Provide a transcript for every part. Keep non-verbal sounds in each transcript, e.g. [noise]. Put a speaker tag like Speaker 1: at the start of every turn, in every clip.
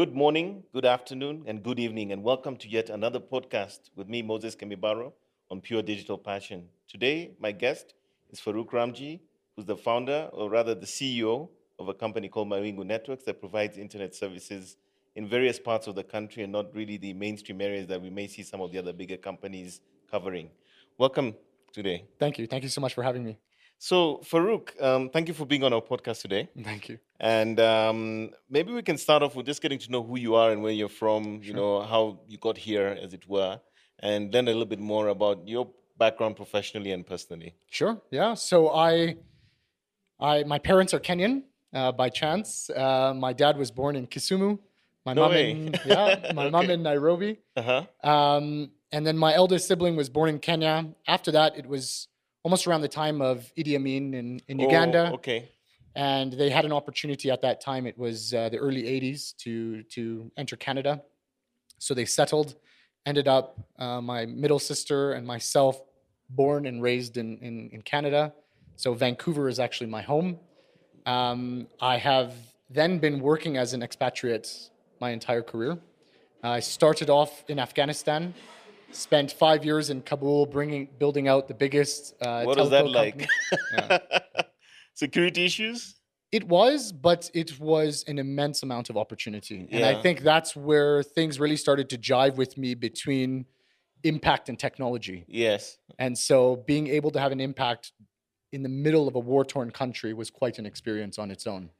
Speaker 1: Good morning, good afternoon, and good evening, and welcome to yet another podcast with me, Moses Kemibaro, on Pure Digital Passion. Today, my guest is Farouk Ramji, who's the founder, or rather the CEO, of a company called Mawingu Networks that provides internet services in various parts of the country and not really the mainstream areas that we may see some of the other bigger companies covering. Welcome today.
Speaker 2: Thank you. Thank you so much for having me.
Speaker 1: So, Farouk, um, thank you for being on our podcast today. [laughs]
Speaker 2: Thank you.
Speaker 1: And um, maybe we can start off with just getting to know who you are and where you're from, you know, how you got here, as it were, and then a little bit more about your background professionally and personally.
Speaker 2: Sure. Yeah. So I, I, my parents are Kenyan uh, by chance. Uh, my dad was born in Kisumu. My
Speaker 1: No
Speaker 2: mom
Speaker 1: way.
Speaker 2: in [laughs] yeah, my mom in Nairobi.
Speaker 1: Uh huh.
Speaker 2: Um, and then my eldest sibling was born in Kenya. After that, it was almost around the time of Idi Amin in, in Uganda.
Speaker 1: Oh, okay.
Speaker 2: and they had an opportunity at that time. It was uh, the early '80s to to enter Canada, so they settled. Ended up uh, my middle sister and myself born and raised in, in in Canada. So Vancouver is actually my home. Um, I have then been working as an expatriate my entire career. I started off in Afghanistan. Spent five years in Kabul, bringing, building out the biggest. Uh,
Speaker 1: What was that like?
Speaker 2: Yeah. [laughs]
Speaker 1: Security issues?
Speaker 2: It was, but it was an immense amount of opportunity. And I think that's where things really started to jive with me between impact and technology.
Speaker 1: Yes.
Speaker 2: And so being able to have an impact in the middle of a war torn country was quite an experience on its own.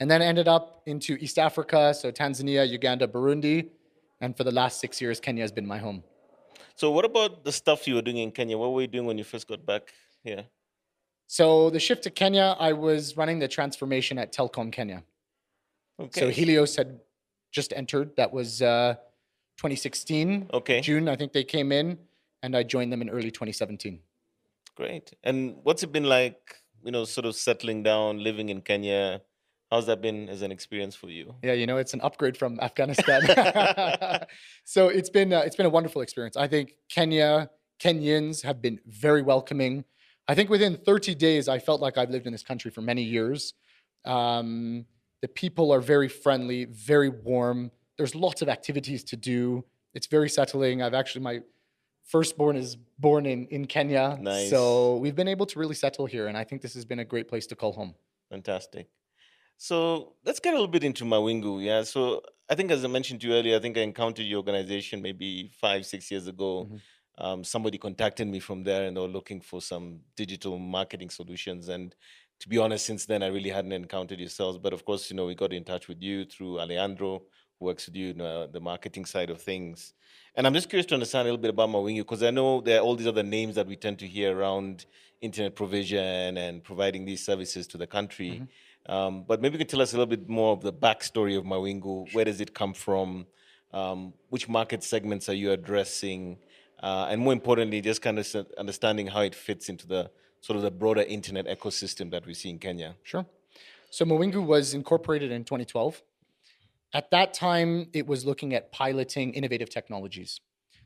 Speaker 2: And then ended up into East Africa, so Tanzania, Uganda, Burundi. And for the last six years, Kenya has been my home.
Speaker 1: So, what about the stuff you were doing in Kenya? What were you doing when you first got back here?
Speaker 2: So the shift to Kenya, I was running the transformation at Telkom Kenya.
Speaker 1: Okay.
Speaker 2: So Helios had just entered. That was uh, 2016.
Speaker 1: Okay.
Speaker 2: June, I think they came in, and I joined them in early 2017.
Speaker 1: Great. And what's it been like, you know, sort of settling down, living in Kenya? How's that been as an experience for you?
Speaker 2: Yeah, you know, it's an upgrade from Afghanistan. [laughs] so it's been uh, it's been a wonderful experience. I think Kenya Kenyans have been very welcoming. I think within 30 days, I felt like I've lived in this country for many years. Um, the people are very friendly, very warm. There's lots of activities to do. It's very settling. I've actually my firstborn is born in in Kenya,
Speaker 1: Nice.
Speaker 2: so we've been able to really settle here, and I think this has been a great place to call home.
Speaker 1: Fantastic. So let's get a little bit into Mawingu. Yeah. So I think, as I mentioned to you earlier, I think I encountered your organization maybe five, six years ago.
Speaker 2: Mhm.
Speaker 1: Um, somebody contacted me from there and they were looking for some digital marketing solutions. And to be honest, since then, I really hadn't encountered yourselves. But of course, you know, we got in touch with you through Alejandro, who works with you, you know, the marketing side of things. And I'm just curious to understand a little bit about Mawingu because I know there are all these other names that we tend to hear around internet provision and providing these services to the country. Um, but maybe you can tell us a little bit more of the backstory of Mawingu. Where does it come from? Um, which market segments are you addressing? Uh, and more importantly, just kind of understanding how it fits into the sort of the broader internet ecosystem that we see in Kenya.
Speaker 2: Sure. So Mawingu was incorporated in 2012. At that time, it was looking at piloting innovative technologies.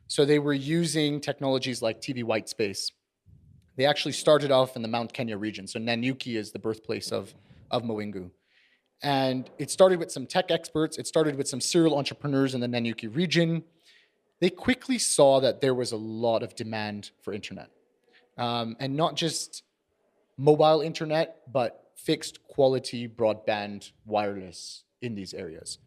Speaker 2: So they were using technologies like TV white space. They actually started off in the Mount Kenya region. So Nanyuki is the birthplace of, of Mawingu. And it started with some tech experts. It started with some serial entrepreneurs in the Nanyuki region. They quickly saw that there was a lot of demand for internet. Um, and not just mobile internet, but fixed quality broadband wireless in these areas.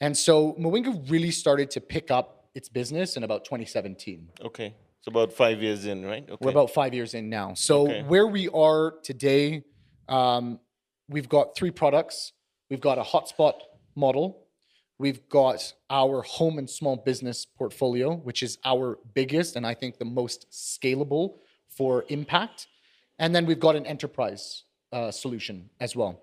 Speaker 2: And so Mawingu really started to pick up its business in about 2017.
Speaker 1: Okay. So about five years in, right? Okay.
Speaker 2: We're about five years in now. So
Speaker 1: Okay.
Speaker 2: where we are today, um, we've got three products. We've got a hotspot model. We've got our home and small business portfolio, which is our biggest and I think the most scalable for impact. And then we've got an enterprise uh, solution as well.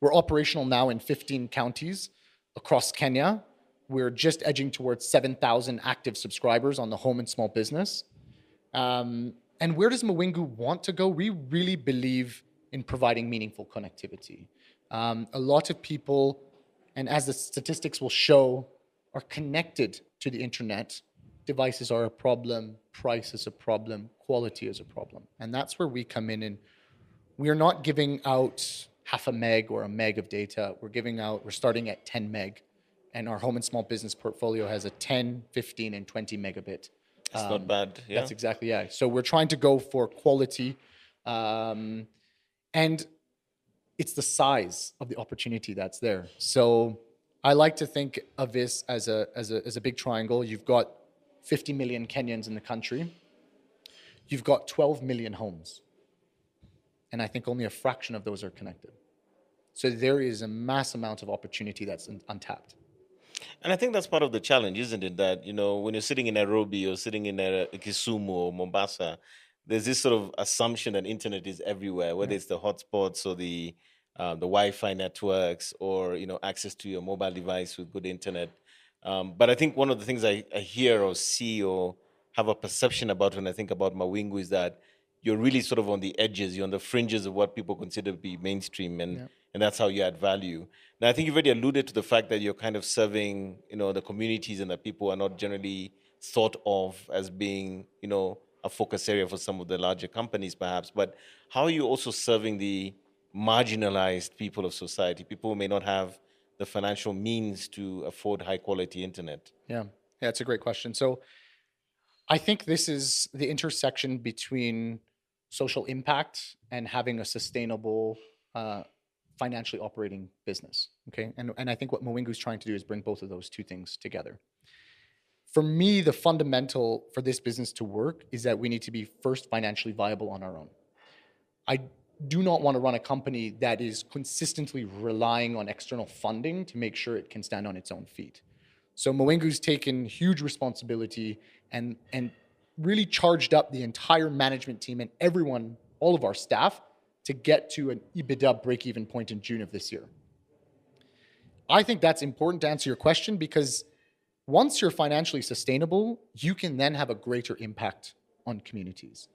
Speaker 2: We're operational now in 15 counties across Kenya. We're just edging towards 7,000 active subscribers on the home and small business. Um, and where does Mwingu want to go? We really believe in providing meaningful connectivity. Um, a lot of people, and as the statistics will show, are connected to the internet. Devices are a problem, price is a problem, quality is a problem. And that's where we come in and we're not giving out half a meg or a meg of data. We're giving out, we're starting at 10 meg, and our home and small business portfolio has a 10, 15, and 20 megabit.
Speaker 1: It's not bad. Yeah.
Speaker 2: That's exactly yeah. So we're trying to go for quality, um, and it's the size of the opportunity that's there. So I like to think of this as a as a as a big triangle. You've got 50 million Kenyans in the country. You've got 12 million homes, and I think only a fraction of those are connected. So there is a mass amount of opportunity that's un- untapped.
Speaker 1: And I think that's part of the challenge, isn't it? That you know, when you're sitting in Nairobi or sitting in uh, Kisumu or Mombasa, there's this sort of assumption that internet is everywhere, whether it's the hotspots or the uh, the Wi-Fi networks, or you know, access to your mobile device with good internet. Um, but I think one of the things I, I hear or see or have a perception about when I think about Mawingu is that you're really sort of on the edges, you're on the fringes of what people consider to be mainstream, and
Speaker 2: Yeah.
Speaker 1: and that's how you add value. Now, I think you've already alluded to the fact that you're kind of serving, you know, the communities and that people are not generally thought of as being, you know, a focus area for some of the larger companies, perhaps. But how are you also serving the marginalized people of society, people who may not have the financial means to afford high quality internet?
Speaker 2: Yeah, yeah, it's a great question. So I think this is the intersection between social impact and having a sustainable, uh, financially operating business. Okay, and and I think what Mwingu is trying to do is bring both of those two things together. For me, the fundamental for this business to work is that we need to be first financially viable on our own. I do not want to run a company that is consistently relying on external funding to make sure it can stand on its own feet. So Mwingu's taken huge responsibility and and really charged up the entire management team and everyone, all of our staff, to get to an EBITDA break-even point in June of this year. I think that's important to answer your question because once you're financially sustainable, you can then have a greater impact on communities.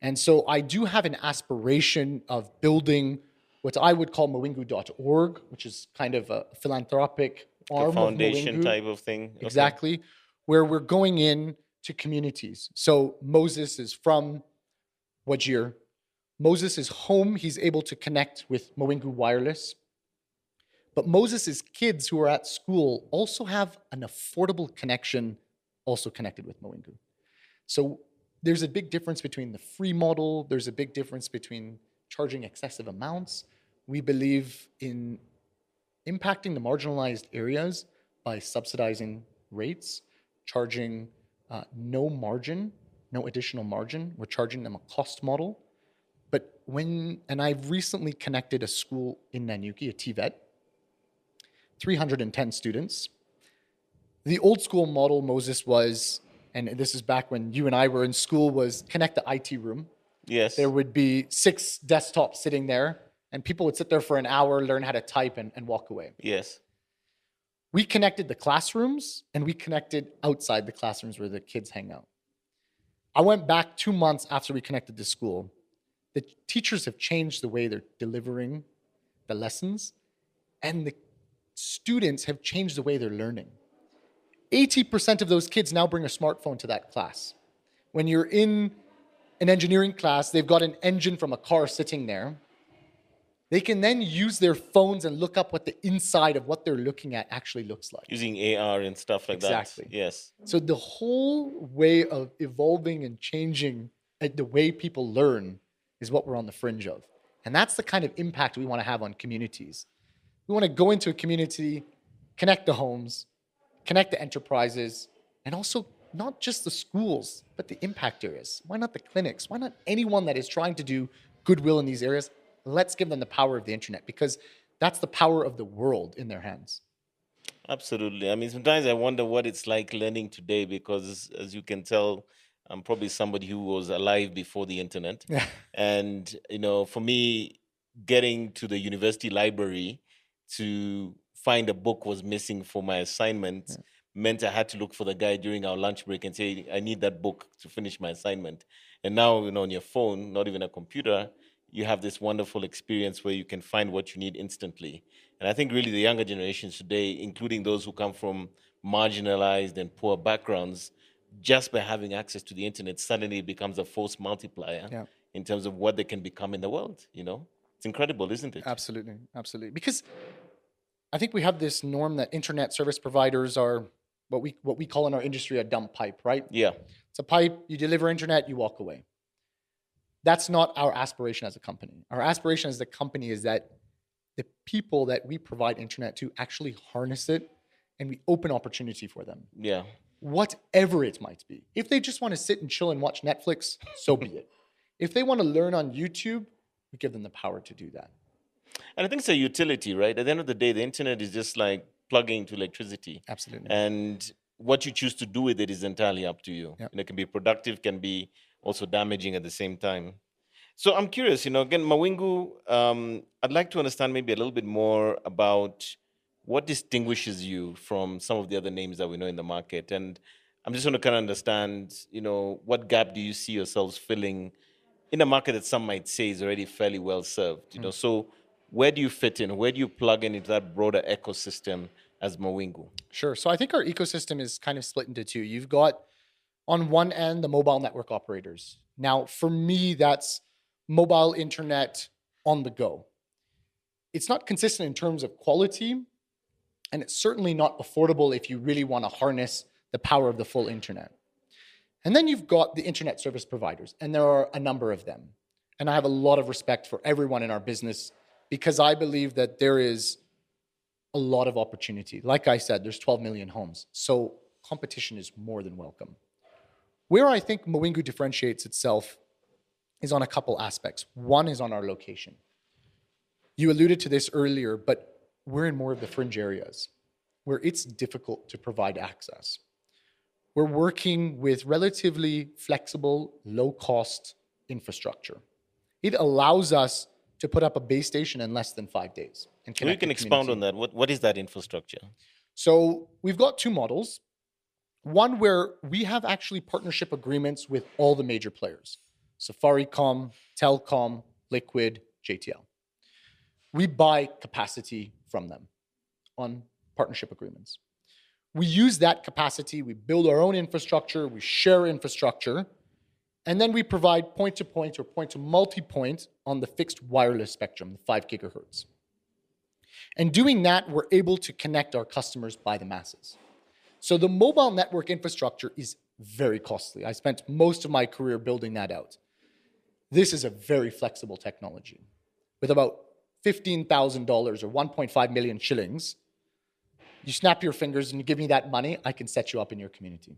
Speaker 2: And so I do have an aspiration of building what I would call Mwingu.org, which is kind of a philanthropic arm
Speaker 1: A
Speaker 2: of
Speaker 1: foundation
Speaker 2: Mwingu.
Speaker 1: type of thing. Okay.
Speaker 2: Exactly, where we're going in to communities. So Moses is from Wajir. Moses is home. He's able to connect with Mwingu Wireless. But Moses' kids who are at school also have an affordable connection, also connected with Moingu. So there's a big difference between the free model, there's a big difference between charging excessive amounts. We believe in impacting the marginalized areas by subsidizing rates, charging uh, no margin, no additional margin. We're charging them a cost model. But when, and I've recently connected a school in Nanyuki, a TVET, 310 students. The old school model, Moses, was, and this is back when you and I were in school, was connect the IT room.
Speaker 1: Yes.
Speaker 2: There would be six desktops sitting there, and people would sit there for an hour, learn how to type, and, and walk away.
Speaker 1: yes.
Speaker 2: We connected the classrooms and we connected outside the classrooms where the kids hang out. I went back two months after we connected the school. The teachers have changed the way they're delivering the lessons, and the students have changed the way they're learning. 80% of those kids now bring a smartphone to that class. When you're in an engineering class, they've got an engine from a car sitting there. They can then use their phones and look up what the inside of what they're looking at actually looks like.
Speaker 1: Using AR and stuff like
Speaker 2: Exactly.
Speaker 1: that. Exactly. Yes.
Speaker 2: So the whole way of evolving and changing uh, the way people learn is what we're on the fringe of. And that's the kind of impact we want to have on communities. We want to go into a community, connect the homes, connect the enterprises, and also not just the schools, but the impact areas. Why not the clinics? Why not anyone that is trying to do goodwill in these areas? Let's give them the power of the internet because that's the power of the world in their hands.
Speaker 1: Absolutely. I mean, sometimes I wonder what it's like learning today because, as you can tell, I'm probably somebody who was alive before the internet.
Speaker 2: Yeah. [laughs]
Speaker 1: And, you know, for me, getting to the university library to find a book was missing for my assignment meant I had to look for the guy during our lunch break and say, I need that book to finish my assignment. And now, you know, on your phone, not even a computer, you have this wonderful experience where you can find what you need instantly. And I think really the younger generations today, including those who come from marginalized and poor backgrounds, just by having access to the internet, suddenly it becomes a force multiplier
Speaker 2: Yeah.
Speaker 1: in terms of what they can become in the world, you know? It's incredible, isn't it?
Speaker 2: Absolutely, absolutely. Because I think we have this norm that internet service providers are what we what we call in our industry a dumb pipe, right?
Speaker 1: Yeah.
Speaker 2: It's a pipe, you deliver internet, you walk away. That's not our aspiration as a company. Our aspiration as a company is that the people that we provide internet to actually harness it and we open opportunity for them,
Speaker 1: Yeah.
Speaker 2: whatever it might be. If they just want to sit and chill and watch Netflix, so be it. If they want to learn on YouTube, we give them the power to do that.
Speaker 1: And I think it's a utility, right? At the end of the day, the internet is just like plugging into electricity.
Speaker 2: Absolutely.
Speaker 1: And what you choose to do with it is entirely up to you.
Speaker 2: Yeah.
Speaker 1: And it can be productive, can be also damaging at the same time. So I'm curious, you know, again, Mawingu, um, I'd like to understand maybe a little bit more about what distinguishes you from some of the other names that we know in the market. And I'm just going to kind of understand, you know, what gap do you see yourselves filling in a market that some might say is already fairly well served? You hmm. know, so where do you fit in? Where do you plug in into that broader ecosystem as Mawingu?
Speaker 2: Sure. So I think our ecosystem is kind of split into two. You've got on one end the mobile network operators. Now, for me, that's mobile internet on the go. It's not consistent in terms of quality, and it's certainly not affordable if you really want to harness the power of the full internet. And then you've got the internet service providers, and there are a number of them. And I have a lot of respect for everyone in our business because I believe that there is a lot of opportunity. Like I said, there's 12 million homes. So competition is more than welcome. Where I think Mawingu differentiates itself is on a couple aspects. One is on our location. You alluded to this earlier, but we're in more of the fringe areas where it's difficult to provide access. We're working with relatively flexible, low cost infrastructure. It allows us to put up a base station in less than five days. and connect
Speaker 1: can expound on that. What, what is that infrastructure?
Speaker 2: So we've got two models. One where we have actually partnership agreements with all the major players Safaricom, Telkom, Liquid, JTL. We buy capacity from them on partnership agreements. We use that capacity, we build our own infrastructure, we share infrastructure, and then we provide point to point or point to multi point on the fixed wireless spectrum, the 5 gigahertz. And doing that, we're able to connect our customers by the masses. So the mobile network infrastructure is very costly. I spent most of my career building that out. This is a very flexible technology. With about $15,000 or 1.5 million shillings, you snap your fingers and you give me that money, I can set you up in your community.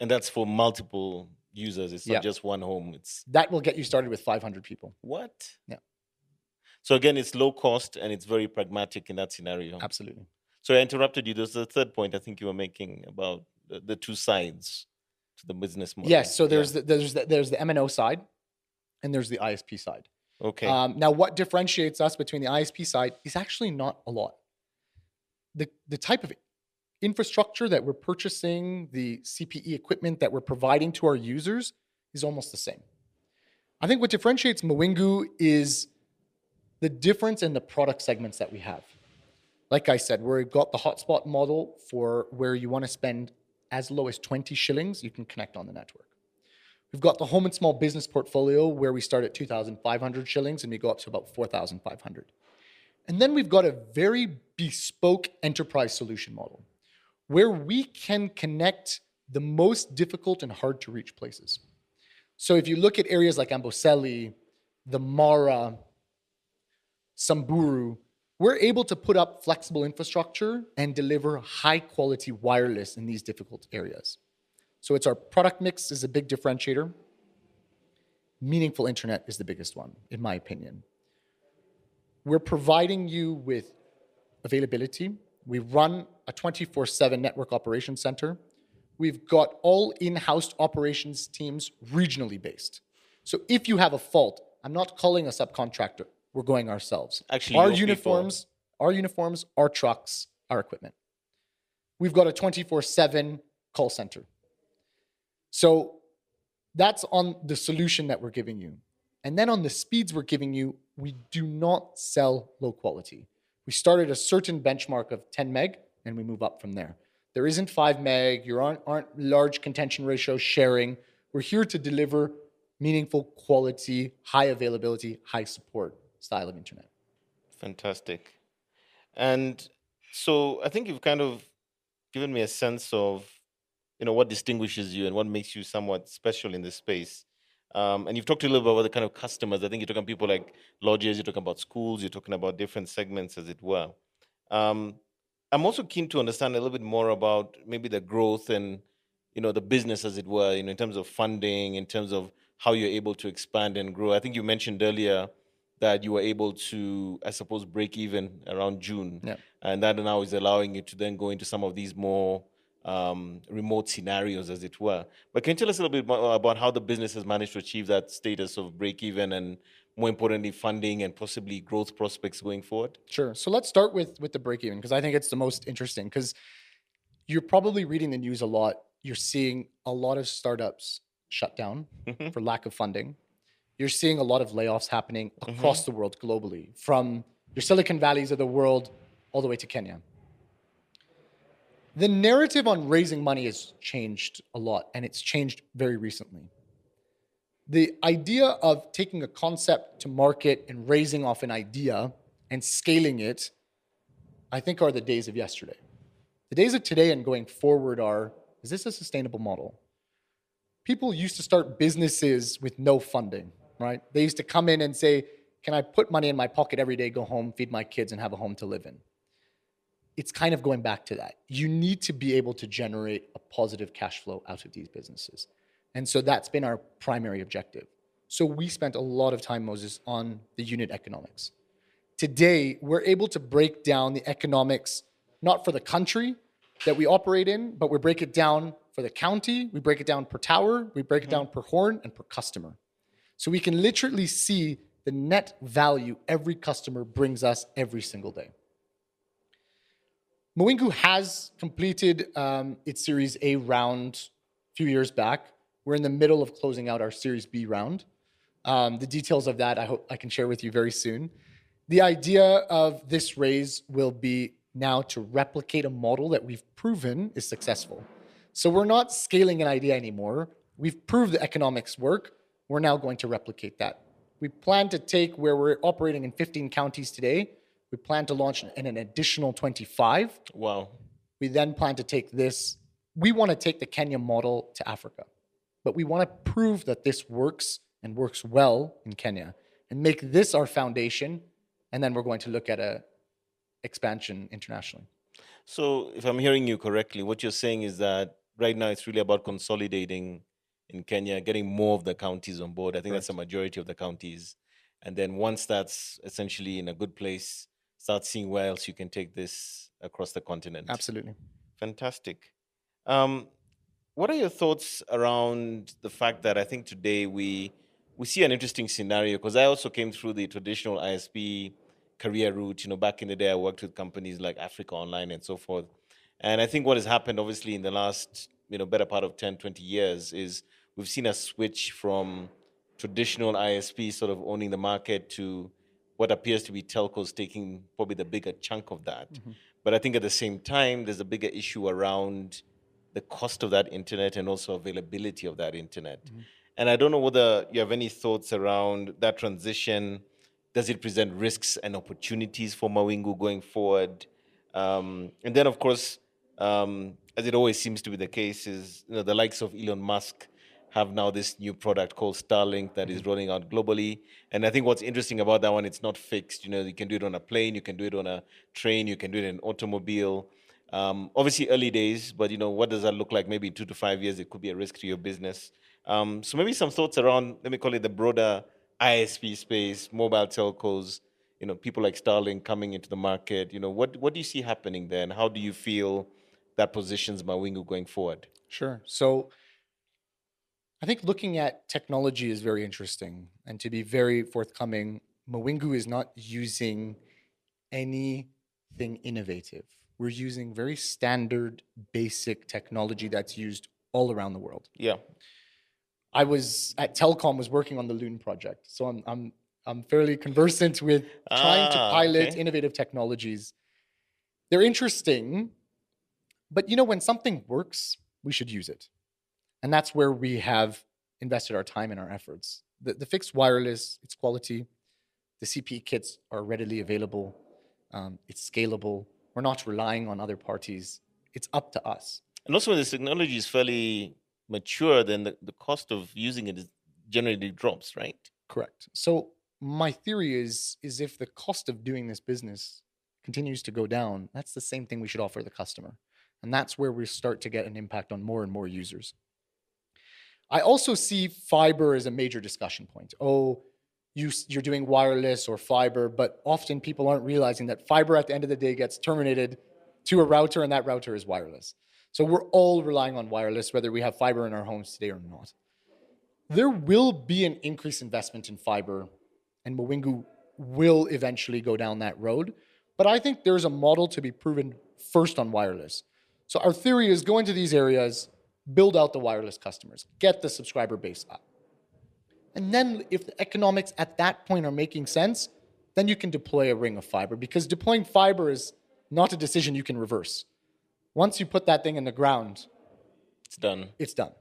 Speaker 1: And that's for multiple users. It's not
Speaker 2: Yeah.
Speaker 1: just one home. It's
Speaker 2: That will get you started with 500 people.
Speaker 1: what?
Speaker 2: Yeah.
Speaker 1: So again, it's low cost and it's very pragmatic in that scenario.
Speaker 2: Absolutely.
Speaker 1: So I interrupted you. There's the third point I think you were making about the, the two sides to the business model.
Speaker 2: Yes, so
Speaker 1: Yeah.
Speaker 2: there's the, there's the, there's the MNO side and there's the ISP side.
Speaker 1: okay.
Speaker 2: Um, now, what differentiates us between the ISP side is actually not a lot. The, the type of infrastructure that we're purchasing, the CPE equipment that we're providing to our users is almost the same. I think what differentiates Mawingu is the difference in the product segments that we have. Like I said, we've got the hotspot model for where you want to spend as low as 20 shillings, you can connect on the network. We've got the home and small business portfolio where we start at 2,500 shillings and we go up to about 4,500. And then we've got a very bespoke enterprise solution model where we can connect the most difficult and hard to reach places. So if you look at areas like Amboseli, the Mara, Samburu, we're able to put up flexible infrastructure and deliver high quality wireless in these difficult areas. So it's our product mix is a big differentiator. Meaningful internet is the biggest one, in my opinion. We're providing you with availability. We run a 24 7 network operations center. We've got all in house operations teams regionally based. So if you have a fault, I'm not calling a subcontractor, we're going ourselves.
Speaker 1: Actually,
Speaker 2: our
Speaker 1: your people.
Speaker 2: uniforms, our uniforms, our trucks, our equipment. We've got a 24 7 call center. So that's on the solution that we're giving you. And then on the speeds we're giving you, we do not sell low quality. We start at a certain benchmark of 10 meg and we move up from there. There isn't 5 meg, you aren't, aren't large contention ratio sharing. We're here to deliver meaningful quality, high availability, high support style of internet.
Speaker 1: Fantastic. And so I think you've kind of given me a sense of, you know, what distinguishes you and what makes you somewhat special in this space. Um, and you've talked a little bit about the kind of customers. I think you're talking about people like lodges, you're talking about schools, you're talking about different segments, as it were. Um, I'm also keen to understand a little bit more about maybe the growth and, you know, the business, as it were, you know, in terms of funding, in terms of how you're able to expand and grow. I think you mentioned earlier that you were able to, I suppose, break even around June.
Speaker 2: Yeah.
Speaker 1: And that now is allowing you to then go into some of these more um, remote scenarios, as it were. But can you tell us a little bit more about how the business has managed to achieve that status of break even and, more importantly, funding and possibly growth prospects going forward?
Speaker 2: Sure. So let's start with with the break even because I think it's the most interesting because you're probably reading the news a lot. You're seeing a lot of startups shut down
Speaker 1: Mhm.
Speaker 2: for lack of funding. You're seeing a lot of layoffs happening across the world globally, from your Silicon Valleys of the world all the way to Kenya. The narrative on raising money has changed a lot, and it's changed very recently. The idea of taking a concept to market and raising off an idea and scaling it, I think, are the days of yesterday. The days of today and going forward are is this a sustainable model? People used to start businesses with no funding, right? They used to come in and say, Can I put money in my pocket every day, go home, feed my kids, and have a home to live in? It's kind of going back to that. You need to be able to generate a positive cash flow out of these businesses. And so that's been our primary objective. So we spent a lot of time, Moses, on the unit economics. Today, we're able to break down the economics, not for the country that we operate in, but we break it down for the county, we break it down per tower, we break it mm-hmm. down per horn and per customer. So we can literally see the net value every customer brings us every single day. Mwingu has completed um, its Series A round a few years back. We're in the middle of closing out our Series B round. Um, the details of that I hope I can share with you very soon. The idea of this raise will be now to replicate a model that we've proven is successful. So we're not scaling an idea anymore. We've proved the economics work. We're now going to replicate that. We plan to take where we're operating in 15 counties today, we plan to launch in an additional 25.
Speaker 1: Wow.
Speaker 2: We then plan to take this, we want to take the Kenya model to Africa, but we want to prove that this works and works well in Kenya and make this our foundation. And then we're going to look at a expansion internationally.
Speaker 1: So, if I'm hearing you correctly, what you're saying is that right now it's really about consolidating in Kenya, getting more of the counties on board. I think that's the majority of the counties. And then once that's essentially in a good place, start seeing where else you can take this across the continent.
Speaker 2: Absolutely.
Speaker 1: Fantastic. Um, what are your thoughts around the fact that I think today we we see an interesting scenario because I also came through the traditional ISP career route. You know, back in the day, I worked with companies like Africa Online and so forth. And I think what has happened, obviously, in the last you know better part of 10, 20 years, is we've seen a switch from traditional ISP sort of owning the market to what appears to be telcos taking probably the bigger chunk of that. But I think at the same time, there's a bigger issue around the cost of that internet and also availability of that internet. And I don't know whether you have any thoughts around that transition. Does it present risks and opportunities for Mawingu going forward? Um, and then, of course, um, as it always seems to be the case, is you know, the likes of Elon Musk have now this new product called Starlink that is rolling out globally. And I think what's interesting about that one, it's not fixed. You know, you can do it on a plane, you can do it on a train, you can do it in an automobile. Um, obviously, early days, but you know, what does that look like? Maybe in two to five years, it could be a risk to your business. Um, so maybe some thoughts around, let me call it the broader ISP space, mobile telcos. You know, people like Starlink coming into the market. You know, what what do you see happening there, and how do you feel that positions Mawingu going forward?
Speaker 2: Sure. So I think looking at technology is very interesting. And to be very forthcoming, Mawingu is not using anything innovative. We're using very standard, basic technology that's used all around the world.
Speaker 1: Yeah.
Speaker 2: I was at Telkom was working on the Loon project, so I'm I'm I'm fairly conversant with trying to
Speaker 1: Ah,
Speaker 2: pilot
Speaker 1: okay.
Speaker 2: innovative technologies. They're interesting, but you know when something works, we should use it, and that's where we have invested our time and our efforts. The, the fixed wireless, its quality, The CPE kits are readily available. Um, it's scalable. We're not relying on other parties. It's up to us.
Speaker 1: And also, when this technology is fairly mature, then the, the cost of using it is generally drops, right?
Speaker 2: Correct. So my theory is is if the cost of doing this business continues to go down, that's the same thing we should offer the customer. And that's where we start to get an impact on more and more users. I also see fiber as a major discussion point. Oh, you, you're doing wireless or fiber, but often people aren't realizing that fiber at the end of the day gets terminated to a router and that router is wireless. So we're all relying on wireless, whether we have fiber in our homes today or not. There will be an increased investment in fiber, and Mawingu will eventually go down that road. But I think there's a model to be proven first on wireless. So our theory is go into these areas, build out the wireless customers, get the subscriber base up. And then if the economics at that point are making sense, then you can deploy a ring of fiber because deploying fiber is not a decision you can reverse. Once you put that thing in the ground,
Speaker 1: It's done.
Speaker 2: it's done.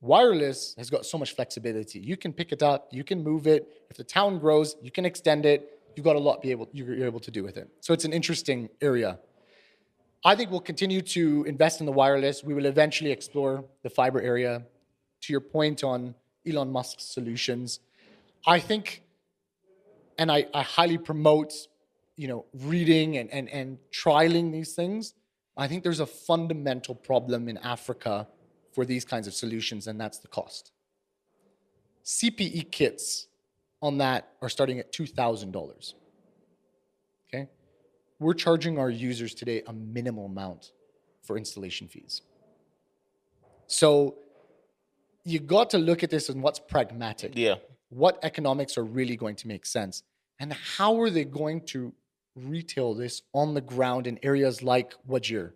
Speaker 2: Wireless has got so much flexibility. You can pick it up, you can move it. If the town grows, you can extend it. You've got a lot be able you're able to do with it. So it's an interesting area. I think we'll continue to invest in the wireless. We will eventually explore the fiber area. To your point on Elon Musk's solutions, I think, and I, I highly promote, you know, reading and, and, and trialing these things. I think there's a fundamental problem in Africa for these kinds of solutions, and that's the cost. CPE kits on that are starting at $2,000. Okay? We're charging our users today a minimal amount for installation fees. So you got to look at this and what's pragmatic.
Speaker 1: Yeah.
Speaker 2: What economics are really going to make sense? And how are they going to retail this on the ground in areas like Wajir?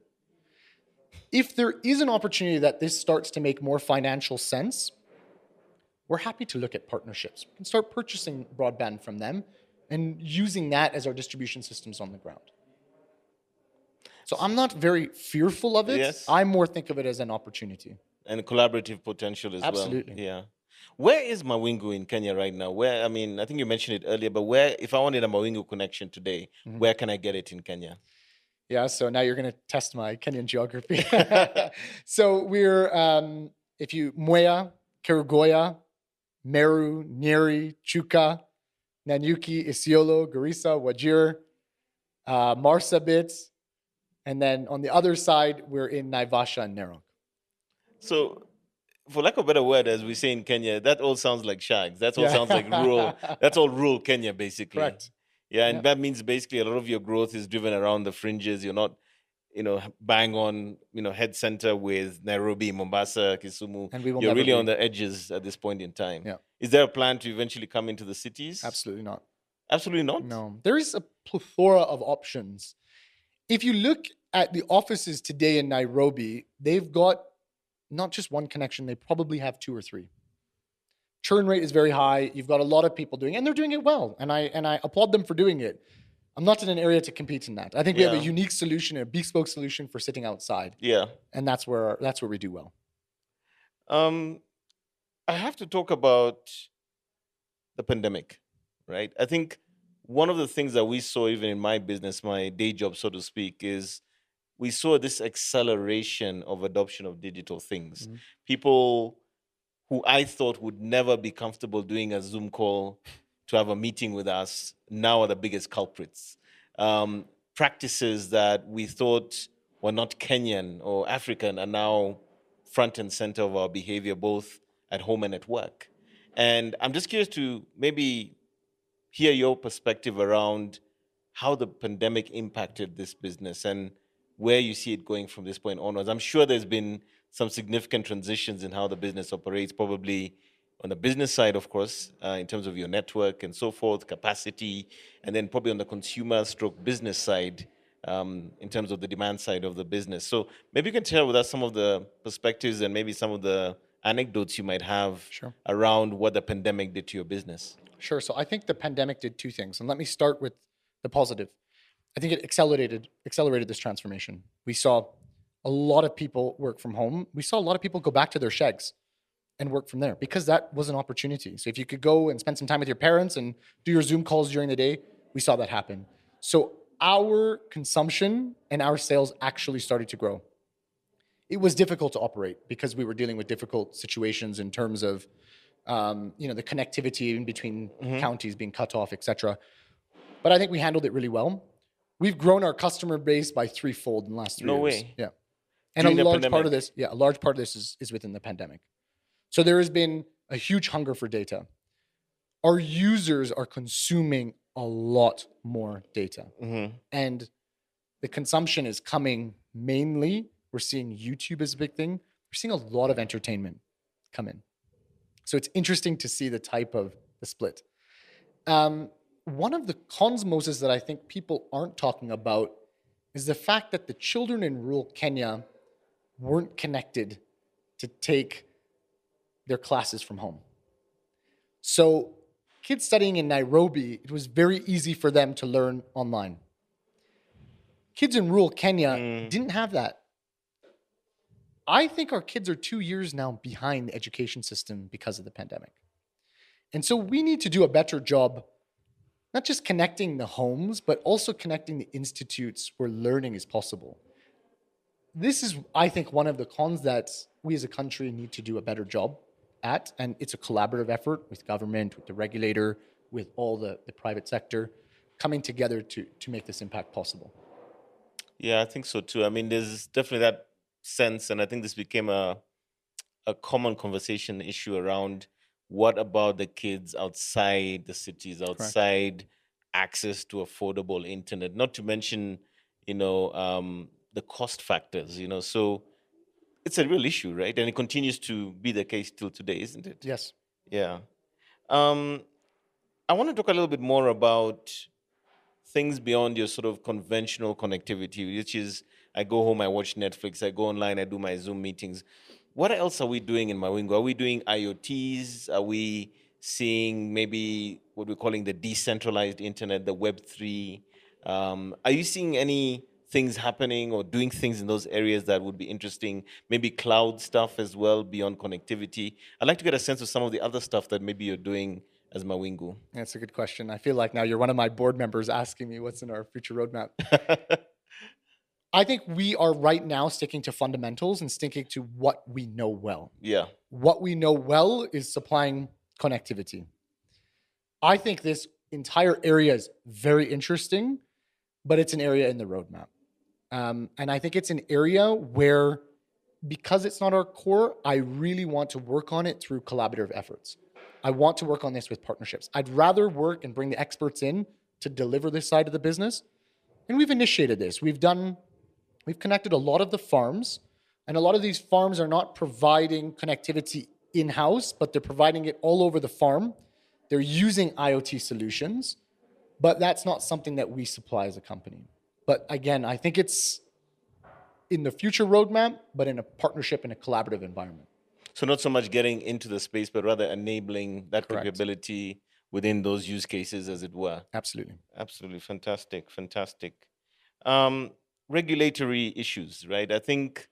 Speaker 2: If there is an opportunity that this starts to make more financial sense, we're happy to look at partnerships. We can start purchasing broadband from them and using that as our distribution systems on the ground. So I'm not very fearful of it.
Speaker 1: Yes.
Speaker 2: I more think of it as an opportunity.
Speaker 1: And collaborative potential as
Speaker 2: Absolutely.
Speaker 1: well. Yeah. Where is Mawingu in Kenya right now? Where I mean, I think you mentioned it earlier, but where if I wanted a Mawingu connection today,
Speaker 2: Mhm.
Speaker 1: where can I get it in Kenya?
Speaker 2: Yeah, so now you're going to test my Kenyan geography. [laughs] [laughs] so we're, um, if you, Mwea, Kerugoya, Meru, Nyeri, Chuka, Nanyuki, Isiolo, Garissa, Wajir, uh, Marsabit, and then on the other side, we're in Naivasha and Narok.
Speaker 1: So for lack of a better word, as we say in Kenya, that all sounds like shags. That all
Speaker 2: Yeah.
Speaker 1: sounds like rural. [laughs] That's all rural Kenya, basically.
Speaker 2: Correct.
Speaker 1: Yeah, and
Speaker 2: Yeah.
Speaker 1: that means basically a lot of your growth is driven around the fringes. You're not, you know, bang on, you know, head center with Nairobi, Mombasa, Kisumu.
Speaker 2: And we will
Speaker 1: You're really
Speaker 2: be.
Speaker 1: on the edges at this point in time.
Speaker 2: Yeah.
Speaker 1: Is there a plan to eventually come into the cities?
Speaker 2: Absolutely not.
Speaker 1: Absolutely not.
Speaker 2: No, there is a plethora of options. If you look at the offices today in Nairobi, they've got not just one connection, they probably have two or three. Churn rate is very high. You've got a lot of people doing it, and they're doing it well. And I and I applaud them for doing it. I'm not in an area to compete in that. I think we have a unique solution, a bespoke solution for sitting outside,
Speaker 1: Yeah.
Speaker 2: and that's where that's where we do well.
Speaker 1: Um, I have to talk about the pandemic, right? I think one of the things that we saw, even in my business, my day job, so to speak, is we saw this acceleration of adoption of digital things.
Speaker 2: Mhm.
Speaker 1: People who I thought would never be comfortable doing a Zoom call to have a meeting with us now are the biggest culprits. Um, practices that we thought were not Kenyan or African are now front and center of our behavior, both at home and at work. And I'm just curious to maybe hear your perspective around how the pandemic impacted this business and where you see it going from this point onwards. I'm sure there's been some significant transitions in how the business operates, probably on the business side, of course, uh, in terms of your network and so forth, capacity, and then probably on the consumer stroke business side, um, in terms of the demand side of the business. So maybe you can share with us some of the perspectives and maybe some of the anecdotes you might have
Speaker 2: Sure.
Speaker 1: around what the pandemic did to your business.
Speaker 2: Sure. So I think the pandemic did two things, and let me start with the positive. I think it accelerated accelerated this transformation. We saw a lot of people work from home. We saw a lot of people go back to their shags. And work from there because that was an opportunity. So if you could go and spend some time with your parents and do your Zoom calls during the day, we saw that happen. So our consumption and our sales actually started to grow. It was difficult to operate because we were dealing with difficult situations in terms of um, you know the connectivity in between counties being cut off, etc. But I think we handled it really well. We've grown our customer base by threefold in the last three
Speaker 1: No
Speaker 2: years.
Speaker 1: way.
Speaker 2: Yeah. And
Speaker 1: During
Speaker 2: a large part of this, yeah, a large part of this is, is within the pandemic. So there has been a huge hunger for data. Our users are consuming a lot more data.
Speaker 1: Mhm.
Speaker 2: And the consumption is coming mainly, we're seeing YouTube as a big thing. We're seeing a lot of entertainment come in. So it's interesting to see the type of the split. Um, one of the cons, Moses, that I think people aren't talking about is the fact that the children in rural Kenya weren't connected to take their classes from home. So, kids studying in Nairobi, it was very easy for them to learn online. Kids in rural Kenya
Speaker 1: Mm.
Speaker 2: didn't have that. I think our kids are two years now behind the education system because of the pandemic. And so we need to do a better job, not just connecting the homes, but also connecting the institutes where learning is possible. This is, I think, one of the cons that we as a country need to do a better job at. And it's a collaborative effort with government, with the regulator, with all the, the private sector coming together to, to make this impact possible.
Speaker 1: Yeah, I think so too. I mean, there's definitely that sense, and I think this became a a common conversation issue around what about the kids outside the cities, outside access to affordable internet, not to mention, you know, um, the cost factors, you know. So it's a real issue, right? And it continues to be the case till today, isn't it?
Speaker 2: Yes.
Speaker 1: Yeah. Um, I want to talk a little bit more about things beyond your sort of conventional connectivity, which is I go home, I watch Netflix, I go online, I do my Zoom meetings. What else are we doing in Mawingu? Are we doing IoTs? Are we seeing maybe what we're calling the decentralized internet, the Web3? Um, are you seeing any things happening or doing things in those areas that would be interesting? Maybe cloud stuff as well beyond connectivity. I'd like to get a sense of some of the other stuff that maybe you're doing as Mawingu.
Speaker 2: That's a good question. I feel like now you're one of my board members asking me what's in our future roadmap. [laughs] I think we are right now sticking to fundamentals and sticking to what we know well.
Speaker 1: yeah.
Speaker 2: What we know well is supplying connectivity. I think this entire area is very interesting, but it's an area in the roadmap. Um, and I think it's an area where, because it's not our core, I really want to work on it through collaborative efforts. I want to work on this with partnerships. I'd rather work and bring the experts in to deliver this side of the business. And we've initiated this. We've done, we've connected a lot of the farms, and a lot of these farms are not providing connectivity in house, but they're providing it all over the farm. They're using IoT solutions, but that's not something that we supply as a company. But again, I think it's in the future roadmap, but in a partnership and a collaborative environment.
Speaker 1: So not so much getting into the space, but rather enabling that
Speaker 2: Correct.
Speaker 1: capability within those use cases, as it were.
Speaker 2: Absolutely.
Speaker 1: Absolutely fantastic, fantastic. Um, regulatory issues, right? I think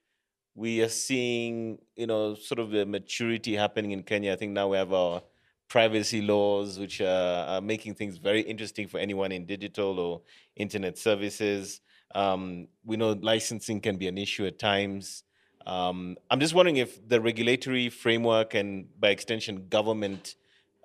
Speaker 1: we are seeing, you know, sort of the maturity happening in Kenya. I think now we have our privacy laws, which are, are making things very interesting for anyone in digital or internet services. Um, we know licensing can be an issue at times. Um, I'm just wondering if the regulatory framework and, by extension, government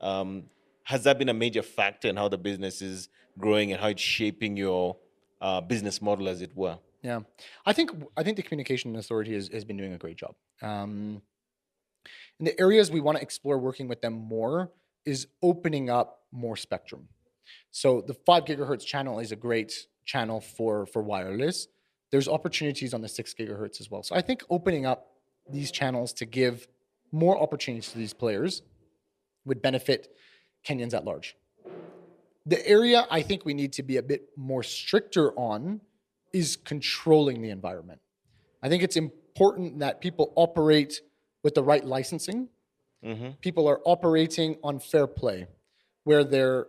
Speaker 1: um, has that been a major factor in how the business is growing and how it's shaping your uh, business model, as it were?
Speaker 2: Yeah, I think I think the communication authority has, has been doing a great job. Um, in the areas we want to explore working with them more is opening up more spectrum. So the five gigahertz channel is a great channel for for wireless. There's opportunities on the six gigahertz as well. So I think opening up these channels to give more opportunities to these players would benefit Kenyans at large. The area I think we need to be a bit more stricter on is controlling the environment. I think it's important that people operate with the right licensing.
Speaker 1: Mm-hmm.
Speaker 2: People are operating on fair play, where they're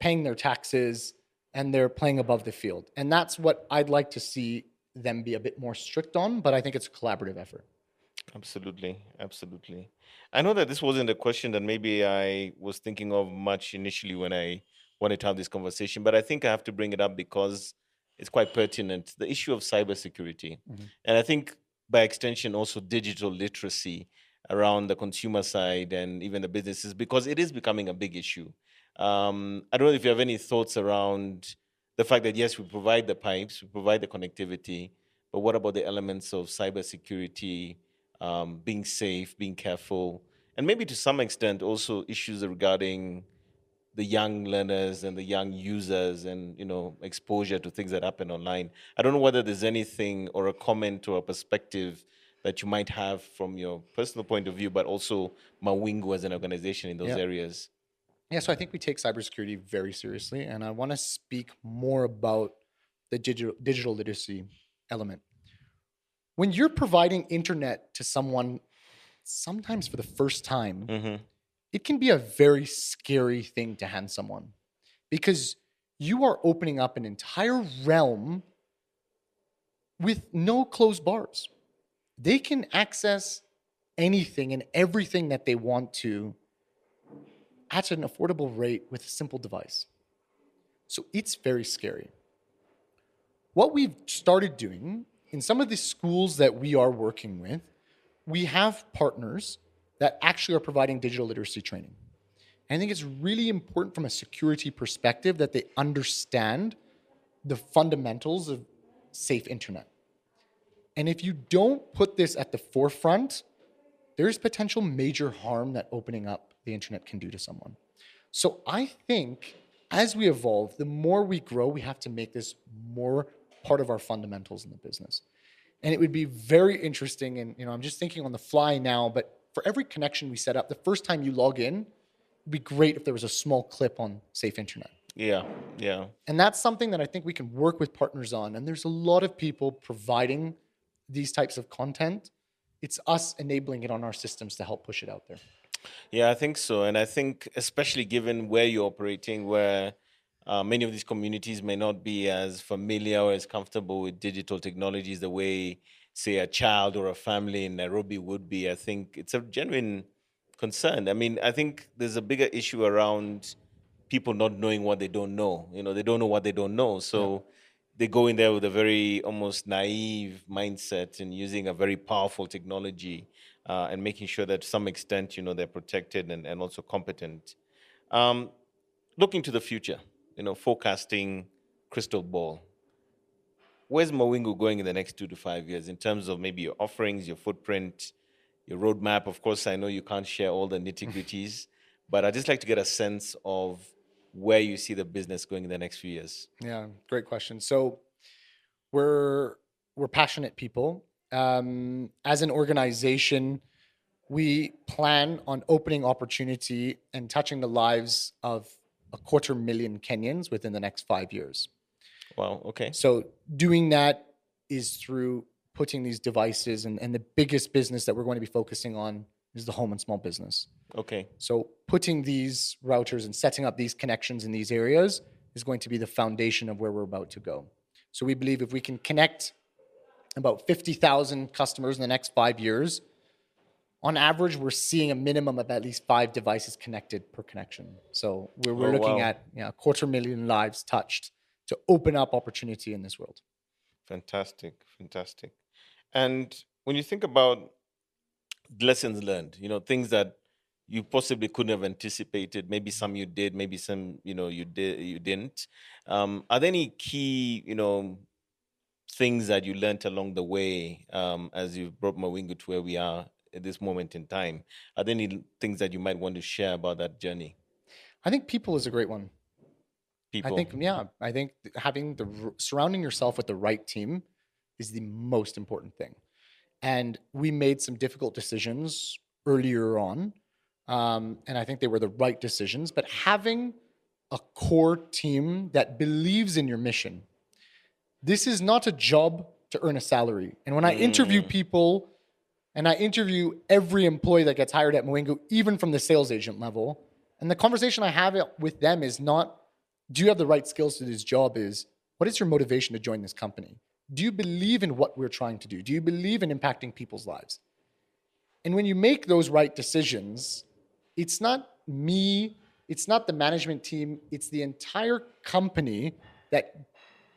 Speaker 2: paying their taxes and they're playing above the field. And that's what I'd like to see them be a bit more strict on, but I think it's a collaborative effort.
Speaker 1: Absolutely, absolutely. I know that this wasn't a question that maybe I was thinking of much initially when I wanted to have this conversation, but I think I have to bring it up because it's quite pertinent. The issue of cybersecurity.
Speaker 2: Mhm.
Speaker 1: And I think by extension, also digital literacy around the consumer side and even the businesses, because it is becoming a big issue. Um, I don't know if you have any thoughts around the fact that, yes, we provide the pipes, we provide the connectivity, but what about the elements of cybersecurity? um, being safe, being careful, and maybe to some extent also issues regarding the young learners and the young users and you know exposure to things that happen online. I don't know whether there's anything or a comment or a perspective that you might have from your personal point of view, but also Mawingu as an organization in those
Speaker 2: Yeah.
Speaker 1: areas.
Speaker 2: Yeah, so I think we take cybersecurity very seriously, and I want to speak more about the digital digital literacy element. When you're providing internet to someone, sometimes for the first time,
Speaker 1: hmm
Speaker 2: it can be a very scary thing to hand someone because you are opening up an entire realm with no closed bars. They can access anything and everything that they want to at an affordable rate with a simple device. So it's very scary. What we've started doing in some of the schools that we are working with, we have partners that actually are providing digital literacy training. And I think it's really important from a security perspective that they understand the fundamentals of safe internet. And if you don't put this at the forefront, there's potential major harm that opening up the internet can do to someone. So I think as we evolve, the more we grow, we have to make this more part of our fundamentals in the business. And it would be very interesting. And you know, I'm just thinking on the fly now, but for every connection we set up, the first time you log in, it'd be great if there was a small clip on safe internet.
Speaker 1: Yeah, yeah.
Speaker 2: And that's something that I think we can work with partners on. And there's a lot of people providing these types of content. It's us enabling it on our systems to help push it out there.
Speaker 1: Yeah, I think so. And I think, especially given where you're operating, where uh, many of these communities may not be as familiar or as comfortable with digital technologies the way, say, a child or a family in Nairobi would be, I think it's a genuine concern. I mean, I think there's a bigger issue around people not knowing what they don't know. You know, they don't know what they don't know. So they go in there with a very almost naive mindset and using a very powerful technology uh, and making sure that to some extent, you know, they're protected and, and also competent. Um, looking to the future, you know, forecasting crystal ball. Where's Mawingu going in the next two to five years in terms of maybe your offerings, your footprint, your roadmap? Of course, I know you can't share all the nitty [laughs] gritties, but I'd just like to get a sense of where you see the business going in the next few years.
Speaker 2: Yeah, great question. So we're we're passionate people. Um, as an organization, we plan on opening opportunity and touching the lives of a quarter million Kenyans within the next five years.
Speaker 1: Wow. Okay.
Speaker 2: So doing that is through putting these devices and, and the biggest business that we're going to be focusing on is the home and small business.
Speaker 1: Okay.
Speaker 2: So putting these routers and setting up these connections in these areas is going to be the foundation of where we're about to go. So we believe if we can connect about 50,000 customers in the next five years, on average, we're seeing a minimum of at least five devices connected per connection. So we're, we're
Speaker 1: Oh,
Speaker 2: looking
Speaker 1: wow.
Speaker 2: at yeah, a quarter million lives touched to open up opportunity in this world.
Speaker 1: Fantastic, fantastic. And when you think about lessons learned, you know, things that you possibly couldn't have anticipated, maybe some you did, maybe some, you know, you did you didn't. Um, are there any key, you know, things that you learned along the way um, as you've brought Mawingu to where we are at this moment in time? Are there any things that you might want to share about that journey?
Speaker 2: I think people is a great one.
Speaker 1: People.
Speaker 2: I think yeah, I think having the surrounding yourself with the right team is the most important thing. And we made some difficult decisions earlier on, um, and I think they were the right decisions. But having a core team that believes in your mission, this is not a job to earn a salary. And when I interview
Speaker 1: Mm.
Speaker 2: people, and I interview every employee that gets hired at Mawingu, even from the sales agent level, and the conversation I have with them is not do you have the right skills to this job is what is your motivation to join this company do you believe in what we're trying to do do you believe in impacting people's lives And when you make those right decisions, it's not me, it's not the management team, it's the entire company that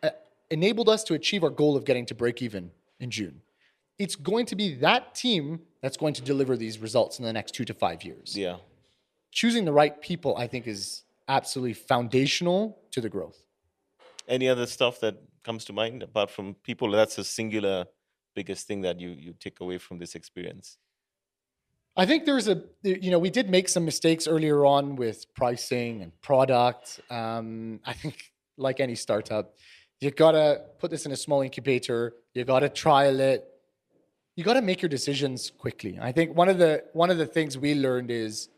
Speaker 2: uh, enabled us to achieve our goal of getting to break even in June. It's going to be that team that's going to deliver these results in the next two to five years.
Speaker 1: Yeah.
Speaker 2: Choosing the right people, I think, is absolutely foundational to the growth.
Speaker 1: Any other stuff that comes to mind apart from people? That's a singular biggest thing that you you take away from this experience.
Speaker 2: I think there's a, you know, we did make some mistakes earlier on with pricing and product. Um, I think, like any startup, you gotta put this in a small incubator. You gotta trial it. You gotta make your decisions quickly. I think one of the one of the things we learned is,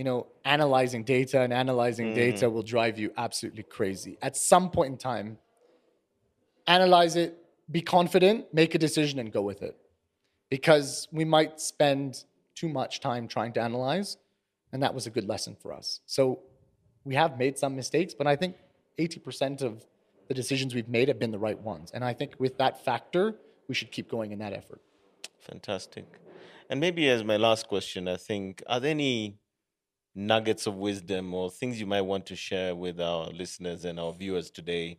Speaker 2: you know, analyzing data and analyzing mm. data will drive you absolutely crazy. At some point in time, analyze it, be confident, make a decision, and go with it. Because we might spend too much time trying to analyze and that was a good lesson for us. So we have made some mistakes but i think 80% of the decisions we've made have been the right ones. And i think with that factor we should keep going in that effort.
Speaker 1: Fantastic. And maybe as my last question, I think, are there any nuggets of wisdom or things you might want to share with our listeners and our viewers today,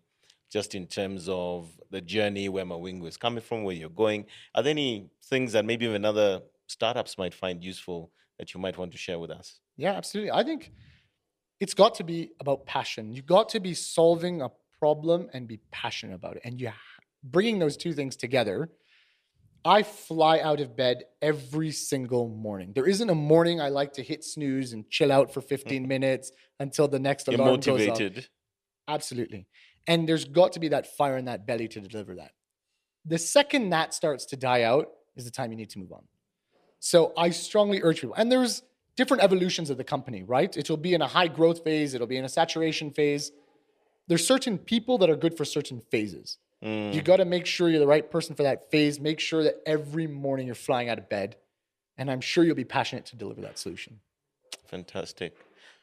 Speaker 1: just in terms of the journey where Mawingu is coming from, where you're going? Are there any things that maybe even other startups might find useful that you might want to share with us?
Speaker 2: yeah absolutely i think it's got to be about passion You've got to be solving a problem and be passionate about it and you bringing those two things together I fly out of bed every single morning. There isn't a morning I like to hit snooze and chill out for 15 mm-hmm. minutes until the next
Speaker 1: You're
Speaker 2: alarm goes off.
Speaker 1: motivated.
Speaker 2: Absolutely. And there's got to be that fire in that belly to deliver that. The second that starts to die out is the time you need to move on. So I strongly urge people, and there's different evolutions of the company, right? It'll be in a high growth phase, it'll be in a saturation phase. There's certain people that are good for certain phases.
Speaker 1: Mm.
Speaker 2: You got to make sure you're the right person for that phase. Make sure that every morning you're flying out of bed. And I'm sure you'll be passionate to deliver that solution.
Speaker 1: Fantastic.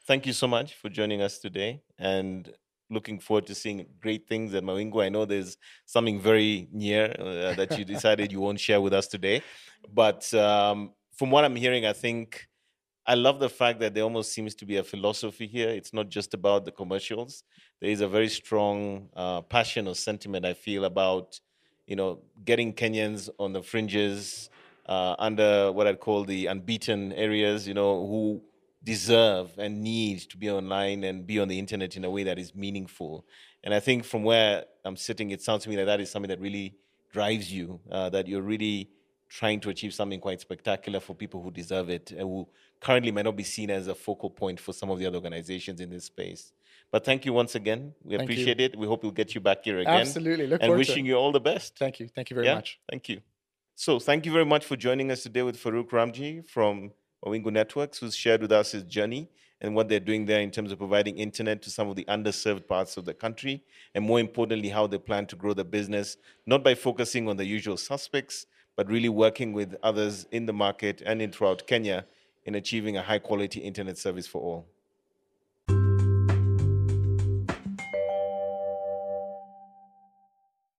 Speaker 1: Thank you so much for joining us today and looking forward to seeing great things at Mawingu. I know there's something very near uh, that you [laughs] decided you won't share with us today. But um, from what I'm hearing, I think I love the fact that there almost seems to be a philosophy here. It's not just about the commercials. There is a very strong uh, passion or sentiment I feel about, you know, getting Kenyans on the fringes, uh, under what I'd call the unbeaten areas, you know, who deserve and need to be online and be on the internet in a way that is meaningful. And I think from where I'm sitting, it sounds to me like that is something that really drives you, uh, that you're really trying to achieve something quite spectacular for people who deserve it and who currently might not be seen as a focal point for some of the other organizations in this space. But thank you once again. We
Speaker 2: Thank you.
Speaker 1: appreciate it. We hope we'll get you back here again.
Speaker 2: Absolutely. Look
Speaker 1: And
Speaker 2: forward
Speaker 1: wishing
Speaker 2: to it.
Speaker 1: you all the best.
Speaker 2: Thank you. Thank you very
Speaker 1: Yeah,
Speaker 2: much.
Speaker 1: Thank you. So thank you very much for joining us today with Farouk Ramji from Mawingu Networks, who's shared with us his journey and what they're doing there in terms of providing internet to some of the underserved parts of the country, and more importantly, how they plan to grow the business, not by focusing on the usual suspects, but really working with others in the market and in throughout Kenya in achieving a high quality internet service for all.